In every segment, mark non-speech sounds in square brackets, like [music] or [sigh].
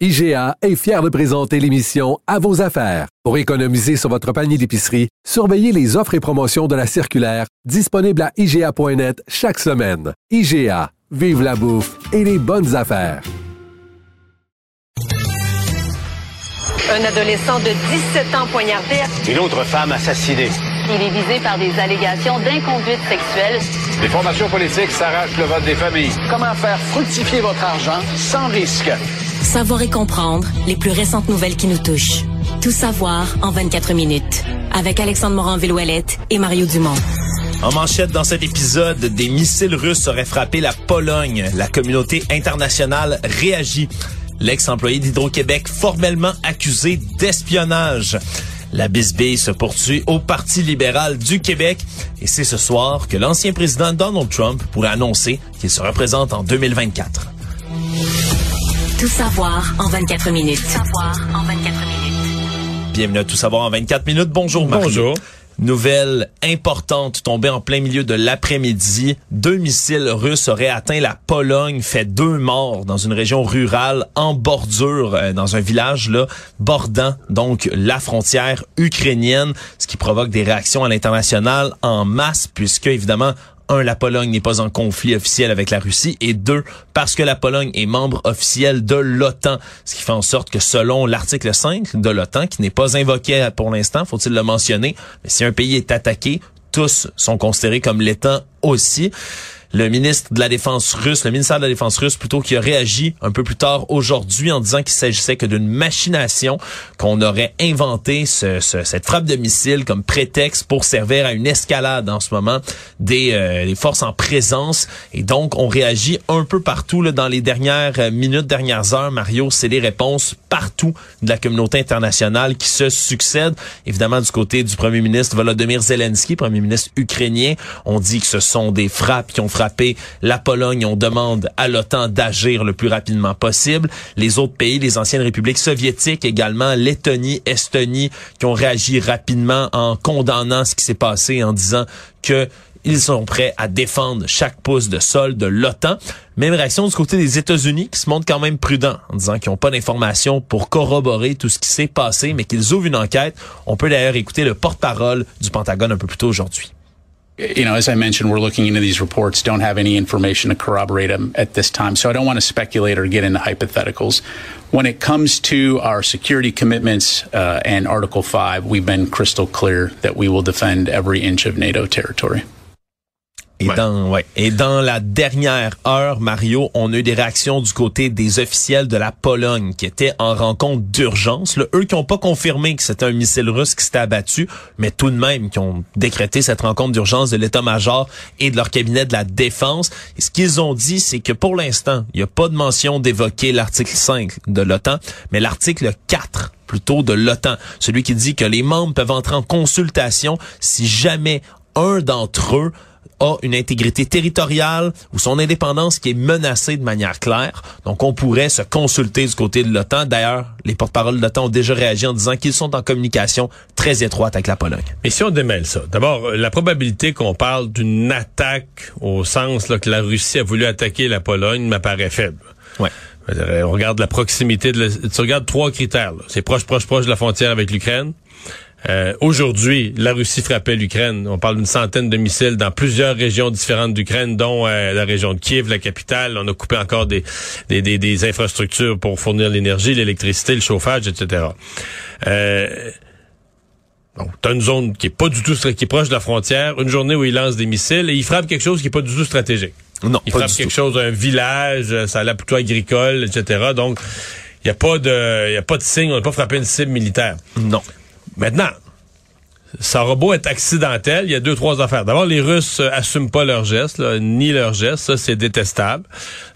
IGA est fier de présenter l'émission À vos affaires. Pour économiser sur votre panier d'épicerie, surveillez les offres et promotions de la circulaire disponible à IGA.net chaque semaine. IGA, vive la bouffe et les bonnes affaires. Un adolescent de 17 ans poignardé. Une autre femme assassinée. Il est visé par des allégations d'inconduite sexuelle. Les formations politiques s'arrachent le vote des familles. Comment faire fructifier votre argent sans risque? Savoir et comprendre les plus récentes nouvelles qui nous touchent. Tout savoir en 24 minutes. Avec Alexandre Morin-Villouellette et Mario Dumont. En manchette dans cet épisode, des missiles russes auraient frappé la Pologne. La communauté internationale réagit. L'ex-employé d'Hydro-Québec formellement accusé d'espionnage. La bisbille se poursuit au Parti libéral du Québec et c'est ce soir que l'ancien président Donald Trump pourrait annoncer qu'il se représente en 2024. Tout savoir en 24 minutes. Tout savoir en 24 minutes. Bienvenue à Tout savoir en 24 minutes. Bonjour Mario. Bonjour. Nouvelle importante tombée en plein milieu de l'après-midi. Deux missiles russes auraient atteint la Pologne, fait deux morts dans une région rurale en bordure, euh, dans un village là bordant donc la frontière ukrainienne, ce qui provoque des réactions à l'international en masse puisque évidemment un, la Pologne n'est pas en conflit officiel avec la Russie, et deux, parce que la Pologne est membre officiel de l'OTAN, ce qui fait en sorte que selon l'article 5 de l'OTAN, qui n'est pas invoqué pour l'instant, faut-il le mentionner, si un pays est attaqué, tous sont considérés comme l'étant aussi le ministre de la Défense russe, le ministère de la Défense russe plutôt, qui a réagi un peu plus tard aujourd'hui en disant qu'il s'agissait que d'une machination, qu'on aurait inventé ce, cette frappe de missile comme prétexte pour servir à une escalade en ce moment des, euh, des forces en présence. Et donc, on réagit un peu partout là, dans les dernières minutes, dernières heures. Mario, c'est les réponses partout de la communauté internationale qui se succèdent. Évidemment, du côté du premier ministre Volodymyr Zelensky, premier ministre ukrainien, on dit que ce sont des frappes qui ont frappé la Pologne. On demande à l'OTAN d'agir le plus rapidement possible. Les autres pays, les anciennes républiques soviétiques également, Lettonie, Estonie, qui ont réagi rapidement en condamnant ce qui s'est passé, en disant que ils sont prêts à défendre chaque pouce de sol de l'OTAN. Même réaction du côté des États-Unis qui se montrent quand même prudents en disant qu'ils n'ont pas d'informations pour corroborer tout ce qui s'est passé, mais qu'ils ouvrent une enquête. On peut d'ailleurs écouter le porte-parole du Pentagone un peu plus tôt aujourd'hui. You know, as I mentioned, we're looking into these reports, don't have any information to corroborate them at this time. So I don't want to speculate or get into hypotheticals. When it comes to our security commitments uh, and Article 5, we've been crystal clear that we will defend every inch of NATO territory. Et, dans, ouais. Et dans la dernière heure, Mario, on a eu des réactions du côté des officiels de la Pologne qui étaient en rencontre d'urgence. Eux qui n'ont pas confirmé que c'était un missile russe qui s'était abattu, mais tout de même qui ont décrété cette rencontre d'urgence de l'état-major et de leur cabinet de la défense. Et ce qu'ils ont dit, c'est que pour l'instant, il n'y a pas de mention d'évoquer l'article 5 de l'OTAN, mais l'article 4 plutôt de l'OTAN, celui qui dit que les membres peuvent entrer en consultation si jamais un d'entre eux a une intégrité territoriale ou son indépendance qui est menacée de manière claire. Donc, on pourrait se consulter du côté de l'OTAN. D'ailleurs, les porte-paroles de l'OTAN ont déjà réagi en disant qu'ils sont en communication très étroite avec la Pologne. Et si on démêle ça, d'abord, la probabilité qu'on parle d'une attaque au sens là, que la Russie a voulu attaquer la Pologne m'apparaît faible. Ouais. On regarde la proximité, de tu regardes trois critères. C'est proche, proche, proche de la frontière avec l'Ukraine. Euh, Aujourd'hui, la Russie frappait l'Ukraine. On parle d'une centaine de missiles dans plusieurs régions différentes d'Ukraine, dont euh, la région de Kiev, la capitale. On a coupé encore des, des, des, des infrastructures pour fournir l'énergie, l'électricité, le chauffage, etc. Euh, donc, t'as une zone qui est pas du tout qui est proche de la frontière, une journée où il lance des missiles et il frappe quelque chose qui est pas du tout stratégique. Non, il frappe quelque chose, un village, ça a l'air plutôt agricole, etc. Donc, il y a pas de, y a pas de signe, on n'a pas frappé une cible militaire. Non. Maintenant, ça aura beau être accidentel, il y a deux, trois affaires. D'abord, les Russes euh, assument pas leurs gestes, là, ni leurs gestes. Ça, c'est détestable.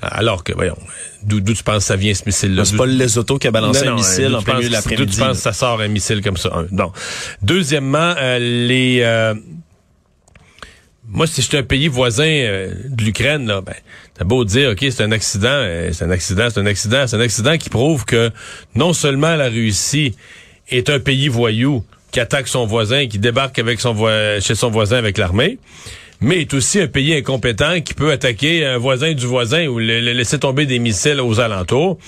Alors que, voyons, d'où tu penses que ça vient, ce missile-là? C'est pas le Lesotho qui a balancé un missile en plein milieu de l'après-midi. D'où tu penses que ça sort un missile comme ça? Non. Deuxièmement, euh, les... Euh, moi, si j'étais un pays voisin de l'Ukraine, là, ben, t'as beau dire, OK, c'est un accident, c'est un accident, c'est un accident, c'est un accident qui prouve que non seulement la Russie est un pays voyou, qui attaque son voisin, qui débarque avec son chez son voisin avec l'armée, mais est aussi un pays incompétent qui peut attaquer un voisin du voisin ou laisser tomber des missiles aux alentours.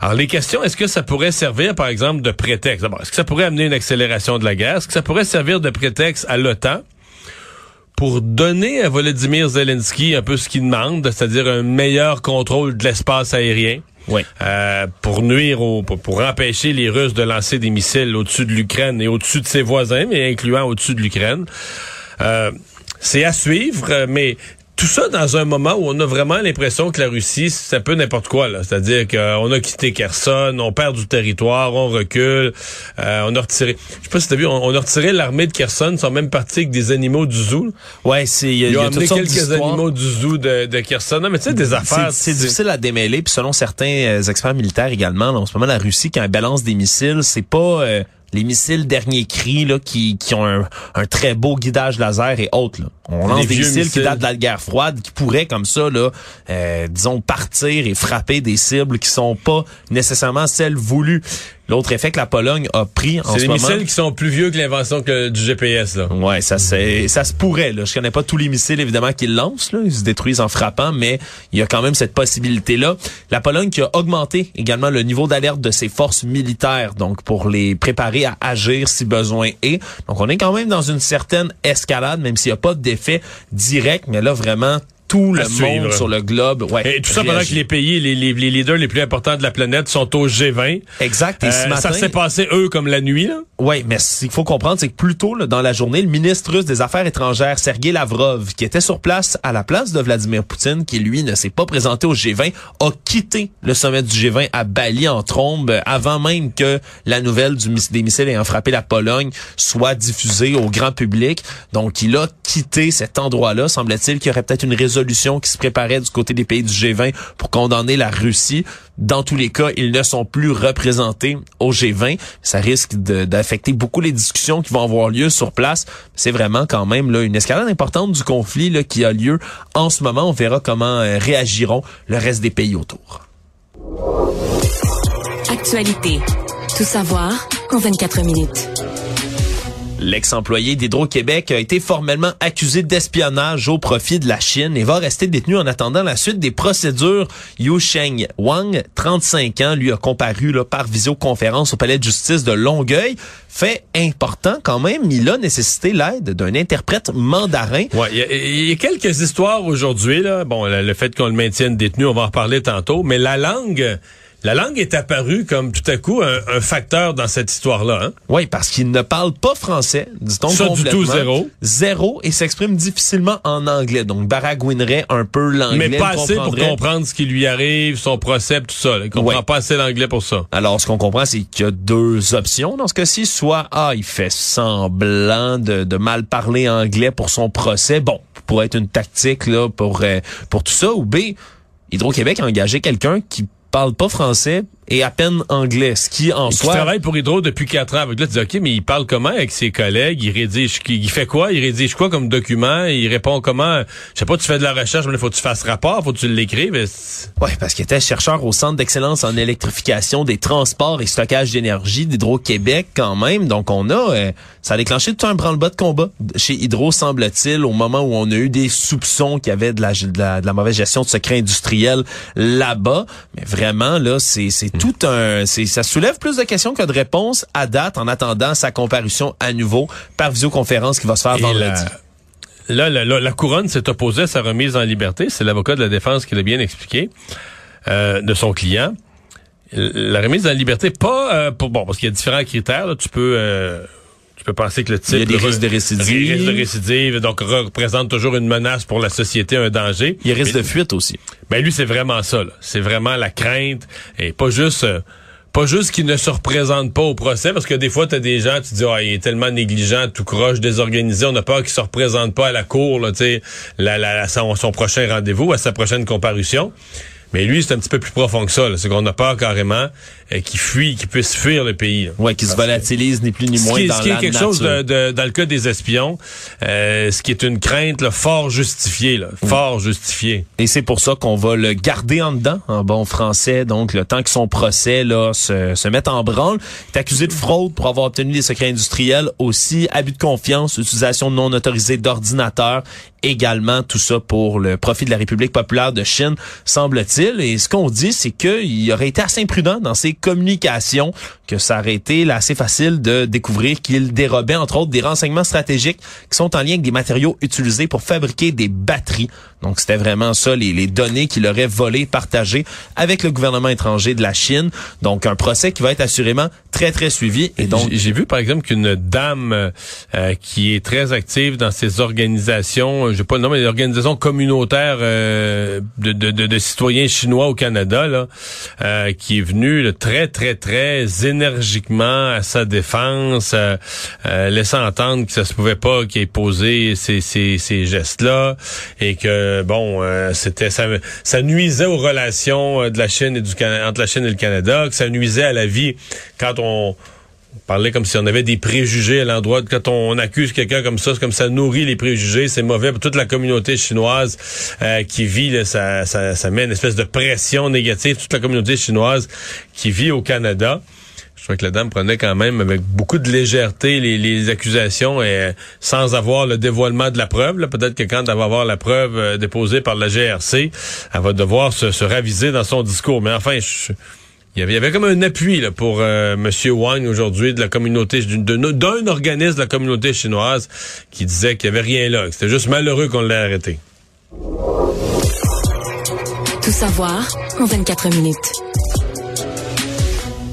Alors les questions, est-ce que ça pourrait servir par exemple de prétexte? Est-ce que ça pourrait amener une accélération de la guerre? Est-ce que ça pourrait servir de prétexte à l'OTAN pour donner à Volodymyr Zelensky un peu ce qu'il demande, c'est-à-dire un meilleur contrôle de l'espace aérien? Oui. Euh, pour nuire, au, pour, empêcher les Russes de lancer des missiles au-dessus de l'Ukraine et au-dessus de ses voisins, mais incluant au-dessus de l'Ukraine. Euh, c'est à suivre, mais tout ça dans un moment où on a vraiment l'impression que la Russie, c'est un peu n'importe quoi. là. C'est-à-dire qu'on a quitté Kherson, on perd du territoire, on recule, euh, on a retiré... Je sais pas si t'as vu, on, a retiré l'armée de Kherson, ils sont même partis avec des animaux du zoo. Ouais, c'est... Ils ont amené quelques animaux du zoo de, de Kherson. Non, mais tu sais, des affaires... C'est difficile à démêler, puis selon certains euh, experts militaires également, là, en ce moment, la Russie, quand elle balance des missiles, c'est pas... Euh, les missiles dernier cri là, qui, qui ont un, un, très beau guidage laser et autres. Là. On lance des missiles, qui datent de la guerre froide, qui pourraient comme ça, là, euh, disons, partir et frapper des cibles qui sont pas nécessairement celles voulues. L'autre effet que la Pologne a pris en ce moment... C'est des missiles qui sont plus vieux que l'invention du GPS. Là. Ouais, ça c'est ça se pourrait. Là. Je connais pas tous les missiles évidemment qu'ils lancent. Là. Ils se détruisent en frappant, mais il y a quand même cette possibilité-là. La Pologne qui a augmenté également le niveau d'alerte de ses forces militaires, donc pour les préparer à agir si besoin est. Donc on est quand même dans une certaine escalade, même s'il n'y a pas d'effet direct, mais là vraiment tout le monde sur le globe. Ouais, et tout ça pendant que les pays, les, les, les, leaders les plus importants de la planète sont au G20. Exact. Et euh, ça s'est passé eux comme la nuit. Oui, mais ce qu'il faut comprendre, c'est que plus tôt là, dans la journée, le ministre russe des Affaires étrangères, Sergei Lavrov, qui était sur place à la place de Vladimir Poutine, qui lui ne s'est pas présenté au G20, a quitté le sommet du G20 à Bali en trombe avant même que la nouvelle du, des missiles ayant frappé la Pologne soit diffusée au grand public. Donc, il a quitté cet endroit-là. Semble-t-il qu'il y aurait peut-être une résolution qui se préparait du côté des pays du G20 pour condamner la Russie. Dans tous les cas, ils ne sont plus représentés au G20. Ça risque d'affecter beaucoup les discussions qui vont avoir lieu sur place. C'est vraiment quand même là, une escalade importante du conflit là, qui a lieu en ce moment. On verra comment euh, réagiront le reste des pays autour. Actualité. Tout savoir en 24 minutes. L'ex-employé d'Hydro-Québec a été formellement accusé d'espionnage au profit de la Chine et va rester détenu en attendant la suite des procédures. Yu Sheng Wang, 35 ans, lui a comparu là, par visioconférence au palais de justice de Longueuil. Fait important quand même, il a nécessité l'aide d'un interprète mandarin. Ouais, il y, a quelques histoires aujourd'hui. Bon, le fait qu'on le maintienne détenu, on va en reparler tantôt, mais la langue la langue est apparue comme tout à coup un, facteur dans cette histoire-là. Hein? Oui, parce qu'il ne parle pas français, dit-on Ça du tout zéro. Zéro et s'exprime difficilement en anglais. Donc baragouinerait un peu l'anglais. Mais pas assez pour comprendre ce qui lui arrive, son procès, tout ça. Il comprend pas assez l'anglais pour ça. Alors ce qu'on comprend, c'est qu'il y a deux options dans ce cas-ci. Soit A, il fait semblant de, de mal parler anglais pour son procès. Bon, pourrait être une tactique là pour, euh, pour tout ça. Ou B, Hydro-Québec a engagé quelqu'un qui parle pas français et à peine anglais, ce qui en soi... Il travaille pour Hydro depuis quatre ans. Avec là, tu dis, OK, mais il parle comment avec ses collègues? Il rédige, il fait quoi? Il rédige quoi comme document? Il répond comment? Je sais pas, tu fais de la recherche, mais il faut que tu fasses rapport, faut que tu l'écrives. Oui, parce qu'il était chercheur au Centre d'excellence en électrification des transports et stockage d'énergie d'Hydro-Québec quand même. Donc, on a... Euh, ça a déclenché tout un branle-bas de combat chez Hydro, semble-t-il, au moment où on a eu des soupçons qu'il y avait de la, de la, mauvaise gestion de secrets industriels là-bas. Mais vraiment, là, c'est tout un, ça soulève plus de questions que de réponses à date en attendant sa comparution à nouveau par visioconférence qui va se faire vendredi. Là, la, couronne s'est opposée à sa remise en liberté. C'est l'avocat de la défense qui l'a bien expliqué euh, de son client. La remise en liberté, pas euh, pour bon, parce qu'il y a différents critères. tu peux euh, peux penser que le type... Il y a des risques de récidive. Risque de récidive, donc représente toujours une menace pour la société, un danger. Il y a risque de fuite aussi. Ben lui, c'est vraiment ça. C'est vraiment la crainte et pas juste pas juste qu'il ne se représente pas au procès, parce que des fois, tu as des gens, tu dis, ah, il est tellement négligent, tout croche, désorganisé, on a peur qu'il se représente pas à la cour, là, la, la, la, son, son prochain rendez-vous, à sa prochaine comparution. Mais lui, c'est un petit peu plus profond que ça. C'est qu'on a peur carrément euh, qu'il fuit, qu'il puisse fuir le pays. Ouais, qu'il se volatilise ni plus ni moins ce qui, dans ce qui est quelque nature. chose de, de- dans le cas des espions, euh, ce qui est une crainte là, fort justifiée, là, fort justifiée. Et c'est pour ça qu'on va le garder en dedans, en bon français, donc le temps que son procès là se, se mette en branle. Il est accusé de fraude pour avoir obtenu des secrets industriels, aussi abus de confiance, utilisation non autorisée d'ordinateurs, également tout ça pour le profit de la République populaire de Chine, semble-t-il. Et ce qu'on dit, c'est qu'il aurait été assez imprudent dans ses communications, que ça aurait été là, assez facile de découvrir qu'il dérobait entre autres des renseignements stratégiques qui sont en lien avec des matériaux utilisés pour fabriquer des batteries. Donc c'était vraiment ça, les, données qu'il aurait volées, partagées avec le gouvernement étranger de la Chine. Donc un procès qui va être assurément très très suivi. Et donc J'ai- vu par exemple qu'une dame euh, qui est très active dans ces organisations, je sais pas le nom, mais des organisations communautaires euh, de, de, de, de citoyens chinois au Canada, là, euh, qui est venue là, très très très énergiquement à sa défense, euh, euh, laissant entendre que ça se pouvait pas qu'il ait posé ces, ces, ces gestes-là et que bon, euh, c'était ça, ça nuisait aux relations euh, de la Chine et du entre la Chine et le Canada, que ça nuisait à la vie quand on parlait comme si on avait des préjugés à l'endroit. de- Quand on accuse quelqu'un comme ça, c'est comme ça nourrit les préjugés. C'est mauvais pour toute la communauté chinoise euh, qui vit. Là, ça, ça, ça met une espèce de pression négative. Toute la communauté chinoise qui vit au Canada. Je crois que la dame prenait quand même avec beaucoup de légèreté les, accusations et euh, sans avoir le dévoilement de la preuve. Peut-être que quand elle va avoir la preuve euh, déposée par la GRC, elle va devoir se, se raviser dans son discours. Mais enfin, je- il y avait, il y avait comme un appui là, pour euh, M. Wang aujourd'hui de la communauté d'un organisme de la communauté chinoise qui disait qu'il n'y avait rien là. que C'était juste malheureux qu'on l'ait arrêté. Tout savoir en 24 minutes.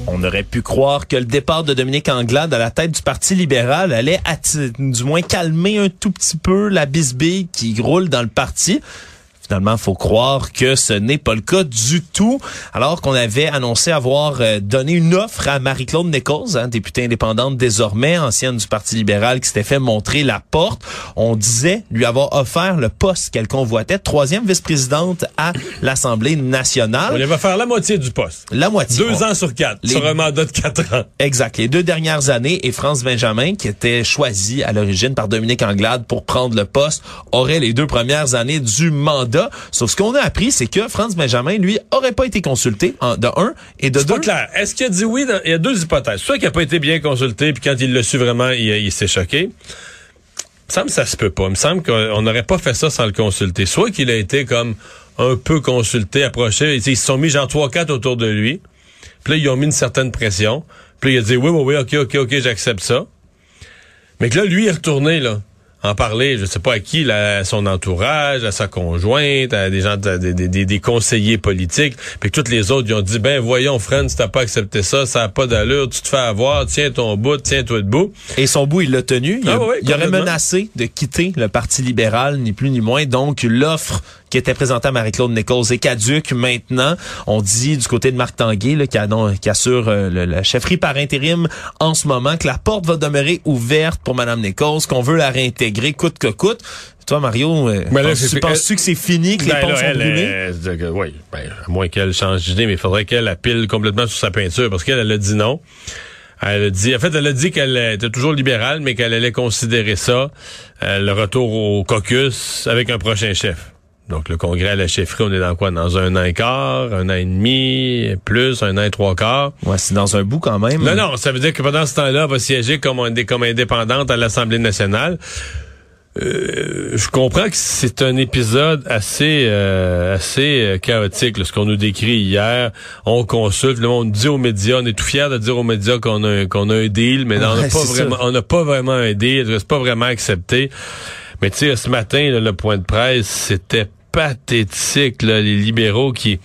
On aurait pu croire que le départ de Dominique Anglade à la tête du Parti libéral allait du moins calmer un tout petit peu la bisbille qui roule dans le parti. Finalement, faut croire que ce n'est pas le cas du tout. Alors qu'on avait annoncé avoir euh, donné une offre à Marie-Claude Nichols, hein, députée indépendante désormais, ancienne du Parti libéral, qui s'était fait montrer la porte. On disait lui avoir offert le poste qu'elle convoitait, troisième vice-présidente à l'Assemblée nationale. On va faire la moitié du poste. La moitié. Deux On- ans sur quatre, Les- sur un mandat de quatre ans. Exact. Les deux dernières années, et France Benjamin, qui était choisi à l'origine par Dominique Anglade pour prendre le poste, aurait les deux premières années du mandat. Sauf ce qu'on a appris, c'est que France Benjamin, lui, aurait pas été consulté, en, de un, et de deux. pas clair. Est-ce qu'il a dit oui? dans- Il y a deux hypothèses. Soit qu'il n'a pas été bien consulté, puis quand il l'a su vraiment, il, il s'est choqué. Il me semble que ça se peut pas. Il me semble qu'on n'aurait pas fait ça sans le consulter. Soit qu'il a été comme un peu consulté, approché. Ils se sont mis genre trois, quatre autour de lui. Puis là, ils ont mis une certaine pression. Puis là, il a dit oui, oui, oui, ok, ok, ok, j'accepte ça. Mais que là, lui, il est retourné, là. En parler, je sais pas à qui, là, à son entourage, à sa conjointe, à des gens, des, des, des- des conseillers politiques, puis tous les autres, ils ont dit, ben voyons, friend, si t'as pas accepté ça, ça a pas d'allure, tu te fais avoir, tiens ton bout, tiens-toi debout. Et son bout, il l'a tenu. Il, a- Ah oui, il aurait menacé de quitter le Parti libéral, ni plus ni moins. Donc, l'offre qui était présentée à Marie-Claude Nichols est caduque maintenant. On dit du côté de Marc Tanguay, là, qui, a- non, qui assure euh, le- la chefferie par intérim en ce moment, que la porte va demeurer ouverte pour Mme Nichols, qu'on veut la réintégrer coûte que coûte. Toi, Mario, euh, là, penses- tu penses-tu que c'est fini, que les Ben ponts là, sont elle, brûlés? elle, euh, oui, ben, à moins qu'elle change d'idée, mais il faudrait qu'elle la pile complètement sur sa peinture, parce qu'elle, elle a dit non. Elle a dit, en fait, elle a dit qu'elle était toujours libérale, mais qu'elle allait considérer ça, euh, le retour au caucus avec un prochain chef. Donc, le congrès à la chefferie, on est dans quoi? Dans un an et quart, un an et demi, plus, un an et trois quarts. Ouais, c'est dans un bout quand même. Non, non, ça veut dire que pendant ce temps-là, elle va siéger comme, comme indépendante à l'Assemblée nationale. Euh, je comprends que c'est un épisode assez euh, assez euh, chaotique, là, ce qu'on nous décrit hier. On consulte, là, on dit aux médias, on est tout fiers de dire aux médias qu'on a un- qu'on a un deal, mais on n'a pas vraiment, on n'a pas vraiment un deal, c'est pas vraiment accepté. Mais tu sais, ce matin, là, le point de presse, c'était pathétique, là, les libéraux qui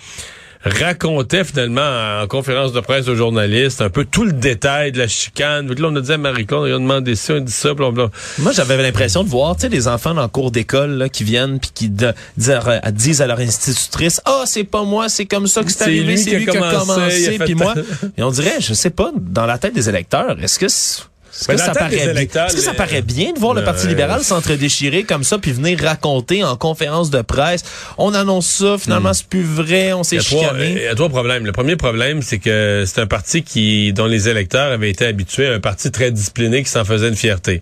racontait finalement en conférence de presse aux journalistes un peu tout le détail de la chicane. Là, on a dit à Marie-Claude, on a demandé ça, on a dit ça, blablabla. Moi, j'avais l'impression de voir, tu sais, des enfants dans le cours d'école là, qui viennent puis qui de- disent, à, disent à leur institutrice, ah, c'est pas moi, c'est comme ça que c'est arrivé, c'est lui qui a commencé, puis moi. Et on dirait, je sais pas, dans la tête des électeurs, est-ce que c'est- est-ce Ben, que, ça paraît électeurs, que ça paraît bien de voir le Parti libéral s'entre-déchirer comme ça puis venir raconter en conférence de presse, on annonce ça, finalement c'est plus vrai, on s'est chicané. il y a trois problèmes. Le premier problème, c'est que c'est un parti qui, dont les électeurs avaient été habitués à un parti très discipliné qui s'en faisait une fierté.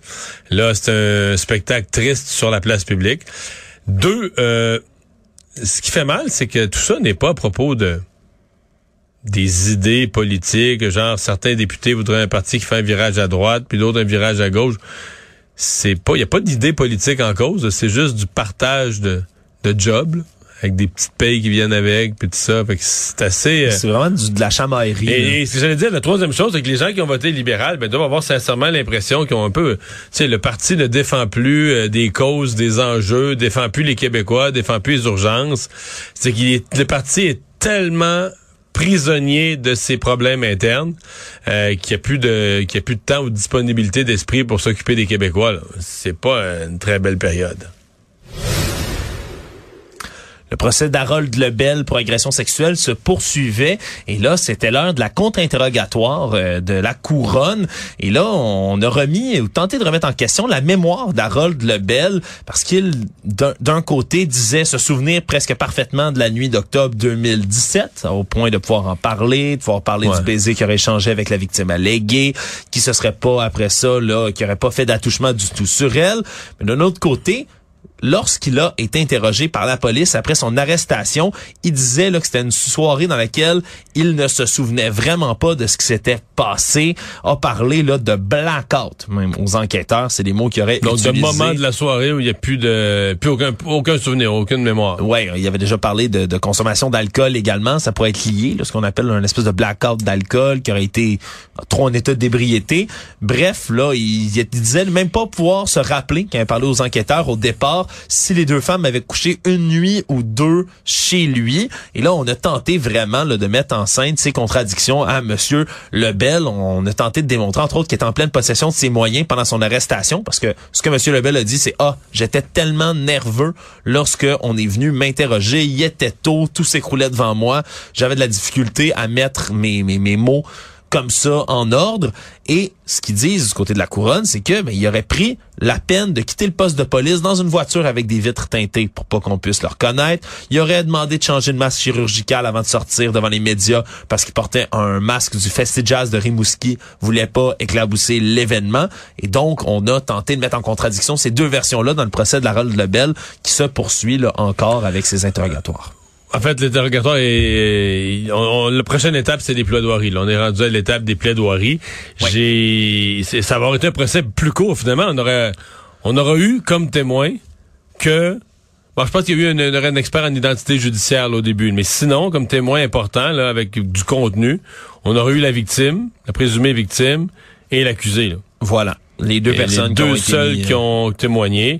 Là, c'est un spectacle triste sur la place publique. Deux, euh, ce qui fait mal, c'est que tout ça n'est pas à propos de des idées politiques, genre certains députés voudraient un parti qui fait un virage à droite, puis d'autres un virage à gauche. C'est pas, il y a pas d'idée politique en cause, c'est juste du partage de, de jobs, là, avec des petites payes qui viennent avec, puis tout ça. Fait que c'est assez. euh, C'est vraiment du- de la chamaillerie. et, et ce que j'allais dire, la troisième chose, c'est que les gens qui ont voté libéral ben, doivent avoir sincèrement l'impression qu'ils ont un peu... Tu sais, le parti ne défend plus euh, des causes, des enjeux, défend plus les Québécois, défend plus les urgences. C'est qu'il est, le parti est tellement prisonnier de ses problèmes internes euh, qu'il n'y a plus de qu'il y a plus de temps ou de disponibilité d'esprit pour s'occuper des Québécois. C'est pas une très belle période. Le procès d'Harold Lebel pour agression sexuelle se poursuivait et là, c'était l'heure de la contre-interrogatoire euh, de la couronne. Et là, on a remis ou tenté de remettre en question la mémoire d'Harold Lebel parce qu'il, d'un d'un côté, disait se souvenir presque parfaitement de la nuit d'octobre 2017 au point de pouvoir en parler, de pouvoir parler Ouais. du baiser qu'il aurait échangé avec la victime alléguée, qui se serait pas après ça, là, qui aurait pas fait d'attouchement du tout sur elle. Mais d'un autre côté, lorsqu'il a été interrogé par la police après son arrestation, il disait là, que c'était une soirée dans laquelle il ne se souvenait vraiment pas de ce qui s'était passé, a parlé là, de blackout, même aux enquêteurs, c'est des mots qui auraient Donc, moment de la soirée où il n'y a plus de plus aucun, aucun souvenir, aucune mémoire. Ouais, il avait déjà parlé de, de consommation d'alcool également. Ça pourrait être lié, là, ce qu'on appelle un espèce de blackout d'alcool qui aurait été trop en état d'ébriété. Bref, là, il, il disait même pas pouvoir se rappeler quand il parlait aux enquêteurs au départ si les deux femmes avaient couché une nuit ou deux chez lui. Et là, on a tenté vraiment de mettre en scène ces contradictions à Monsieur Lebel. On a tenté de démontrer, entre autres, qu'il était en pleine possession de ses moyens pendant son arrestation, parce que ce que Monsieur Lebel a dit, c'est ah, j'étais tellement nerveux lorsque on est venu m'interroger. Il était tôt, tout s'écroulait devant moi. J'avais de la difficulté à mettre mes mots comme ça en ordre. Et ce qu'ils disent du côté de la couronne, c'est que ben, il aurait pris la peine de quitter le poste de police dans une voiture avec des vitres teintées pour pas qu'on puisse le reconnaître. Il aurait demandé de changer de masque chirurgical avant de sortir devant les médias parce qu'il portait un masque du Festi Jazz de Rimouski, voulait pas éclabousser l'événement. Et donc, on a tenté de mettre en contradiction ces deux versions-là dans le procès de la Rolle Lebel qui se poursuit là, encore avec ses interrogatoires. En fait, l'interrogatoire est, on- on- la prochaine étape, c'est des plaidoiries. Là, on est rendu à l'étape des plaidoiries. J'ai, c'est- ça va avoir été un procès plus court, finalement. On aurait, on aura eu comme témoin que, bon, je pense qu'il y a eu un, expert en identité judiciaire là, au début, mais sinon, comme témoin important, là, avec du contenu, on aurait eu la victime, la présumée victime, et l'accusé. là. Voilà. Les deux Et personnes les qui ont deux été seuls mis, qui ont témoigné,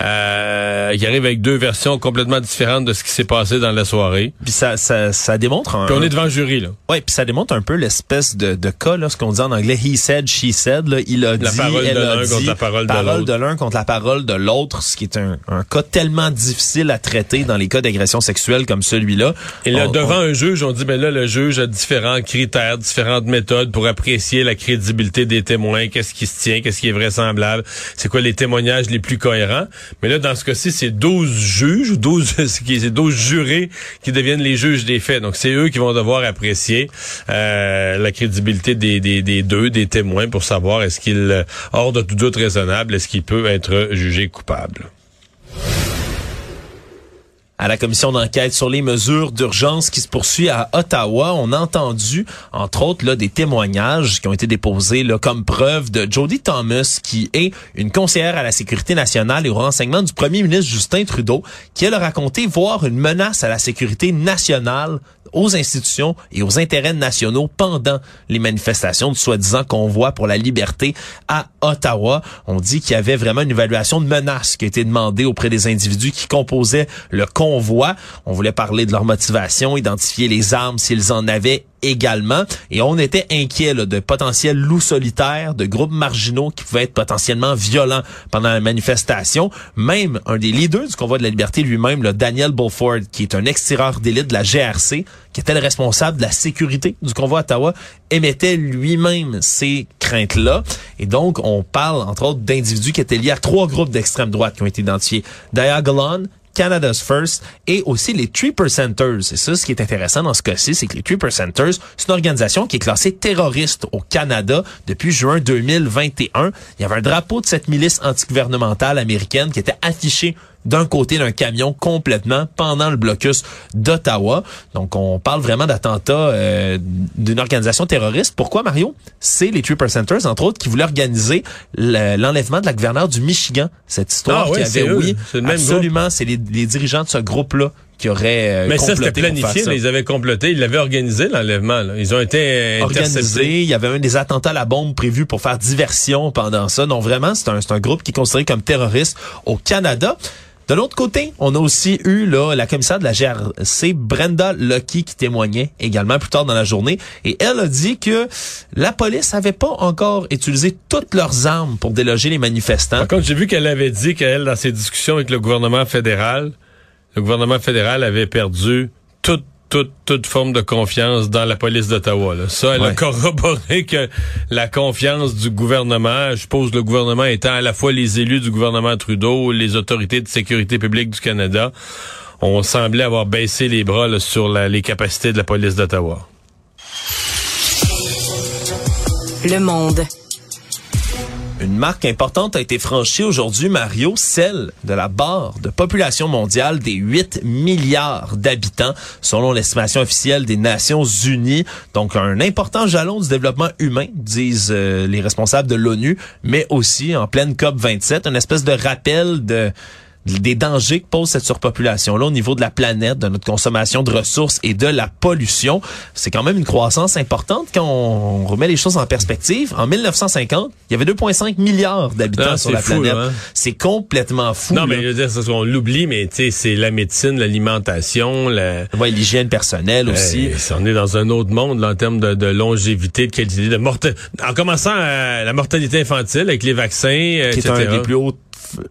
euh, qui arrivent avec deux versions complètement différentes de ce qui s'est passé dans la soirée. Puis ça, ça, ça démontre un, Puis on est devant le jury, là. Ouais, puis ça démontre un peu l'espèce de, de cas, là, ce qu'on dit en anglais, he said, she said, là, il a La dit, parole elle de a l'un dit, contre la parole de l'autre. de l'un contre la parole de l'autre, ce qui est un, un cas tellement difficile à traiter dans les cas d'agression sexuelle comme celui-là. Et là, On- devant un juge, on dit, ben là, le juge a différents critères, différentes méthodes pour apprécier la crédibilité des témoins, qu'est-ce qui se tient, qu'est-ce qui est vraisemblable, c'est quoi les témoignages les plus cohérents? Mais là, dans ce cas-ci, c'est 12 juges, ou 12, [laughs] c'est qui- c'est 12 jurés qui deviennent les juges des faits. Donc, c'est eux qui vont devoir apprécier euh, la crédibilité des, des, des deux, des témoins, pour savoir est-ce qu'il, euh, hors de tout doute raisonnable, est-ce qu'il peut être jugé coupable. À la commission d'enquête sur les mesures d'urgence qui se poursuit à Ottawa. On a entendu, entre autres, là, des témoignages qui ont été déposés là, comme preuve de Jodie Thomas, qui est une conseillère à la sécurité nationale et au renseignement du premier ministre Justin Trudeau, qui elle a raconté voir une menace à la sécurité nationale aux institutions et aux intérêts nationaux pendant les manifestations du soi-disant convoi pour la liberté à Ottawa. On dit qu'il y avait vraiment une évaluation de menace qui a été demandée auprès des individus qui composaient le convoi On voulait parler de leur motivation, identifier les armes s'ils en avaient également. Et on était inquiet là, de potentiels loups solitaires, de groupes marginaux qui pouvaient être potentiellement violents pendant la manifestation. Même un des leaders du convoi de la liberté lui-même, le Daniel Beaufort, qui est un ex-tireur d'élite de la GRC, qui était le responsable de la sécurité du convoi à Ottawa, émettait lui-même ces craintes-là. Et donc, on parle, entre autres, d'individus qui étaient liés à trois groupes d'extrême droite qui ont été identifiés. Diagolon, Canada's First et aussi les Three Percenters. C'est ça ce qui est intéressant dans ce cas-ci, c'est que les Three Percenters, c'est une organisation qui est classée terroriste au Canada depuis juin 2021. Il y avait un drapeau de cette milice antigouvernementale américaine qui était affiché d'un côté d'un camion complètement pendant le blocus d'Ottawa. Donc, on parle vraiment d'attentats euh, d'une organisation terroriste. Pourquoi, Mario? C'est les Three Percenters, entre autres, qui voulaient organiser l'enlèvement de la gouverneure du Michigan. Cette histoire ah, qui avait, oui, le absolument, c'est les, les dirigeants de ce groupe-là qui auraient euh, Mais ça, c'était planifié. Là, ils avaient comploté. Ils l'avaient organisé, l'enlèvement. Ils ont été organisés. Il y avait un des attentats à la bombe prévus pour faire diversion pendant ça. Donc, vraiment, c'est un, un groupe qui est considéré comme terroriste au Canada. De l'autre côté, on a aussi eu là, la commissaire de la GRC, Brenda Lucky, qui témoignait également plus tard dans la journée. Et elle a dit que la police n'avait pas encore utilisé toutes leurs armes pour déloger les manifestants. Par j'ai vu qu'elle avait dit qu'elle, dans ses discussions avec le gouvernement fédéral, le gouvernement fédéral avait perdu toute toute, toute forme de confiance dans la police d'Ottawa. Ça, elle a corroboré que la confiance du gouvernement, je suppose le gouvernement étant à la fois les élus du gouvernement Trudeau, les autorités de sécurité publique du Canada, on semblait avoir baissé les bras sur les capacités de la police d'Ottawa. Le monde. Une marque importante a été franchie aujourd'hui, Mario, celle de la barre de population mondiale des 8 milliards d'habitants, selon l'estimation officielle des Nations Unies. Donc, un important jalon du développement humain, disent euh, les responsables de l'ONU, mais aussi en pleine COP 27, une espèce de rappel de des dangers que pose cette surpopulation-là au niveau de la planète, de notre consommation de ressources et de la pollution. C'est quand même une croissance importante quand on remet les choses en perspective. En 1950, il y avait 2,5 milliards d'habitants ah, sur la planète. Hein? C'est complètement fou. Non, mais je veux dire, on l'oublie, mais c'est la médecine, l'alimentation, la... Ouais, l'hygiène personnelle aussi. on est dans un autre monde là, en termes de, de, longévité, de qualité, de mortalité. En commençant à la mortalité infantile avec les vaccins, qui est un des plus hauts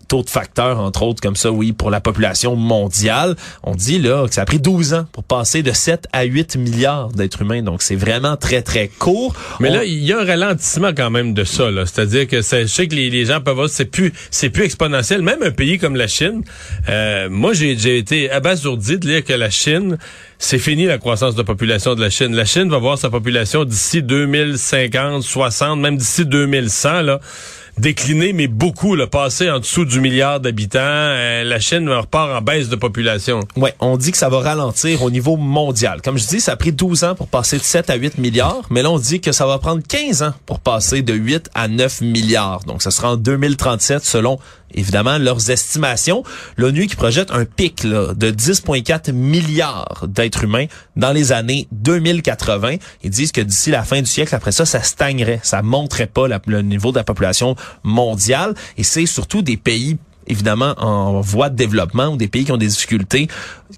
taux de facteurs, entre autres, comme ça, oui, pour la population mondiale. On dit là que ça a pris 12 ans pour passer de 7 à 8 milliards d'êtres humains. Donc, c'est vraiment très, très court. Mais là, il y a un ralentissement quand même de ça. C'est-à-dire que je sais que les, gens peuvent voir, c'est plus, c'est plus exponentiel. Même un pays comme la Chine, euh, moi, j'ai été abasourdi de lire que la Chine, c'est fini la croissance de population de la Chine. La Chine va voir sa population d'ici 2050, 60, même d'ici 2100, là décliné, mais beaucoup, le passé en dessous du milliard d'habitants. Euh, la Chine repart en baisse de population. Ouais, on dit que ça va ralentir au niveau mondial. Comme je dis, ça a pris 12 ans pour passer de 7 à 8 milliards, mais là, on dit que ça va prendre 15 ans pour passer de 8 à 9 milliards. Donc, ça sera en 2037 selon évidemment leurs estimations. L'ONU qui projette un pic là, de 10,4 milliards d'êtres humains dans les années 2080. Ils disent que d'ici la fin du siècle, après ça, ça stagnerait, ça monterait pas le niveau de la population mondiale. Et c'est surtout des pays évidemment en voie de développement ou des pays qui ont des difficultés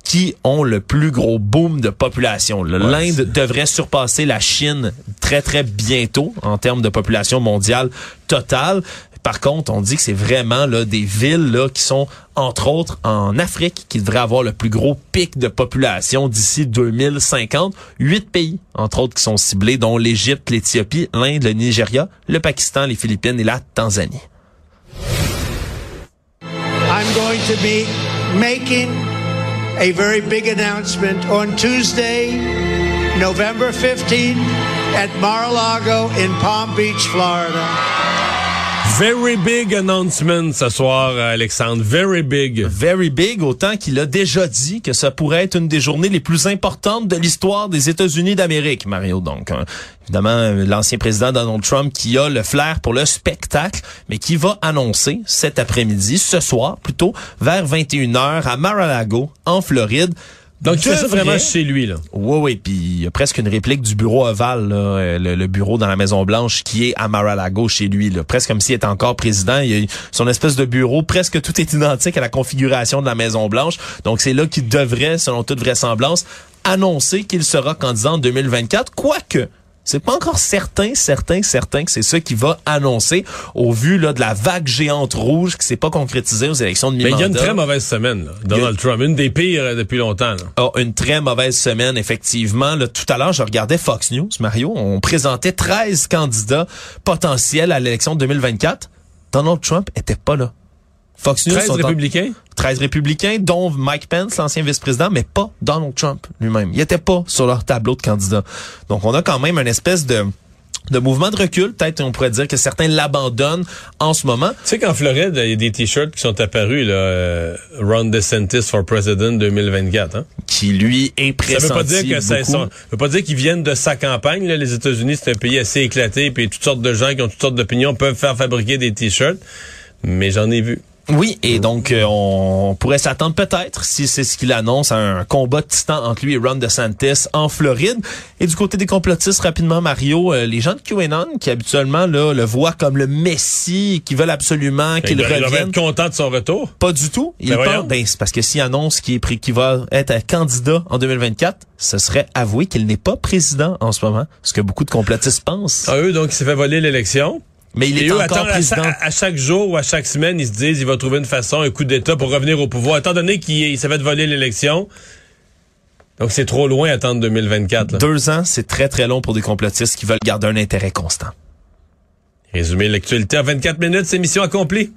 qui ont le plus gros boom de population. L'Inde devrait surpasser la Chine très très bientôt en termes de population mondiale totale. Par contre, on dit que c'est vraiment là, des villes là, qui sont, entre autres, en Afrique, qui devraient avoir le plus gros pic de population d'ici 2050. Huit pays, entre autres, qui sont ciblés, dont l'Égypte, l'Éthiopie, l'Inde, le Nigeria, le Pakistan, les Philippines et la Tanzanie. I'm going to be making a very big announcement on Tuesday, November 15th at Mar-a-Lago in Palm Beach, Florida. Very big announcement ce soir, Alexandre. Very big. Very big, autant qu'il a déjà dit que ça pourrait être une des journées les plus importantes de l'histoire des États-Unis d'Amérique, Mario. Donc, hein, évidemment, l'ancien président Donald Trump qui a le flair pour le spectacle, mais qui va annoncer cet après-midi, ce soir plutôt, vers 21h à Mar-a-Lago, en Floride, Donc, il fait ça vraiment chez lui, là. Oui, oui, puis il y a presque une réplique du bureau ovale, là, euh, le, le bureau dans la Maison Blanche qui est à Mar-a-Lago chez lui, là, presque comme s'il était encore président. Il y a son espèce de bureau, presque tout est identique à la configuration de la Maison Blanche. Donc c'est là qu'il devrait, selon toute vraisemblance, annoncer qu'il sera candidat en 2024, quoique. C'est pas encore certain, certain, certain que c'est ça qui va annoncer au vu là, de la vague géante rouge qui s'est pas concrétisée aux élections de Mais il y a mi-mandat. une très mauvaise semaine, là. Donald Trump. Une des pires euh, depuis longtemps, là. a une très mauvaise semaine, effectivement. Là, tout à l'heure, je regardais Fox News, Mario. On présentait 13 candidats potentiels à l'élection de 2024. Donald Trump était pas là. Fox News 13 sont en- républicains? 13 républicains, dont Mike Pence, l'ancien vice-président, mais pas Donald Trump lui-même. Il était pas sur leur tableau de candidats. Donc, on a quand même une espèce de de mouvement de recul, peut-être on pourrait dire que certains l'abandonnent en ce moment. Tu sais qu'en Floride, il y a des t-shirts qui sont apparus, là, euh, Ron DeSantis for President 2024, hein? Qui, lui, est Ça veut pas dire que ça, veut pas dire qu'ils viennent de sa campagne, là. Les États-Unis, c'est un pays assez éclaté, puis toutes sortes de gens qui ont toutes sortes d'opinions peuvent faire fabriquer des t-shirts. Mais j'en ai vu. Oui, et donc euh, on pourrait s'attendre peut-être, si c'est ce qu'il annonce, à un combat de titan entre lui et Ron DeSantis en Floride. Et du côté des complotistes, rapidement, Mario, euh, les gens de QAnon, qui habituellement là, le voient comme le messie, qui veulent absolument qu'il Il doit- il revienne, être content de son retour. pas du tout. Il Ben pense, ben, c'est parce que s'il annonce qu'il qu'il va être un candidat en 2024, ce serait avouer qu'il n'est pas président en ce moment, ce que beaucoup de complotistes pensent. Ah, eux, donc, il s'est fait voler l'élection. Mais il Et est eux, encore attends, à, président. à chaque jour ou à chaque semaine, ils se disent, il va trouver une façon, un coup d'État pour revenir au pouvoir. Étant donné qu'il il s'est fait voler l'élection, donc c'est trop loin à attendre 2024. là. Deux ans, c'est très très long pour des complotistes qui veulent garder un intérêt constant. Résumer l'actualité en 24 minutes, c'est mission accomplie.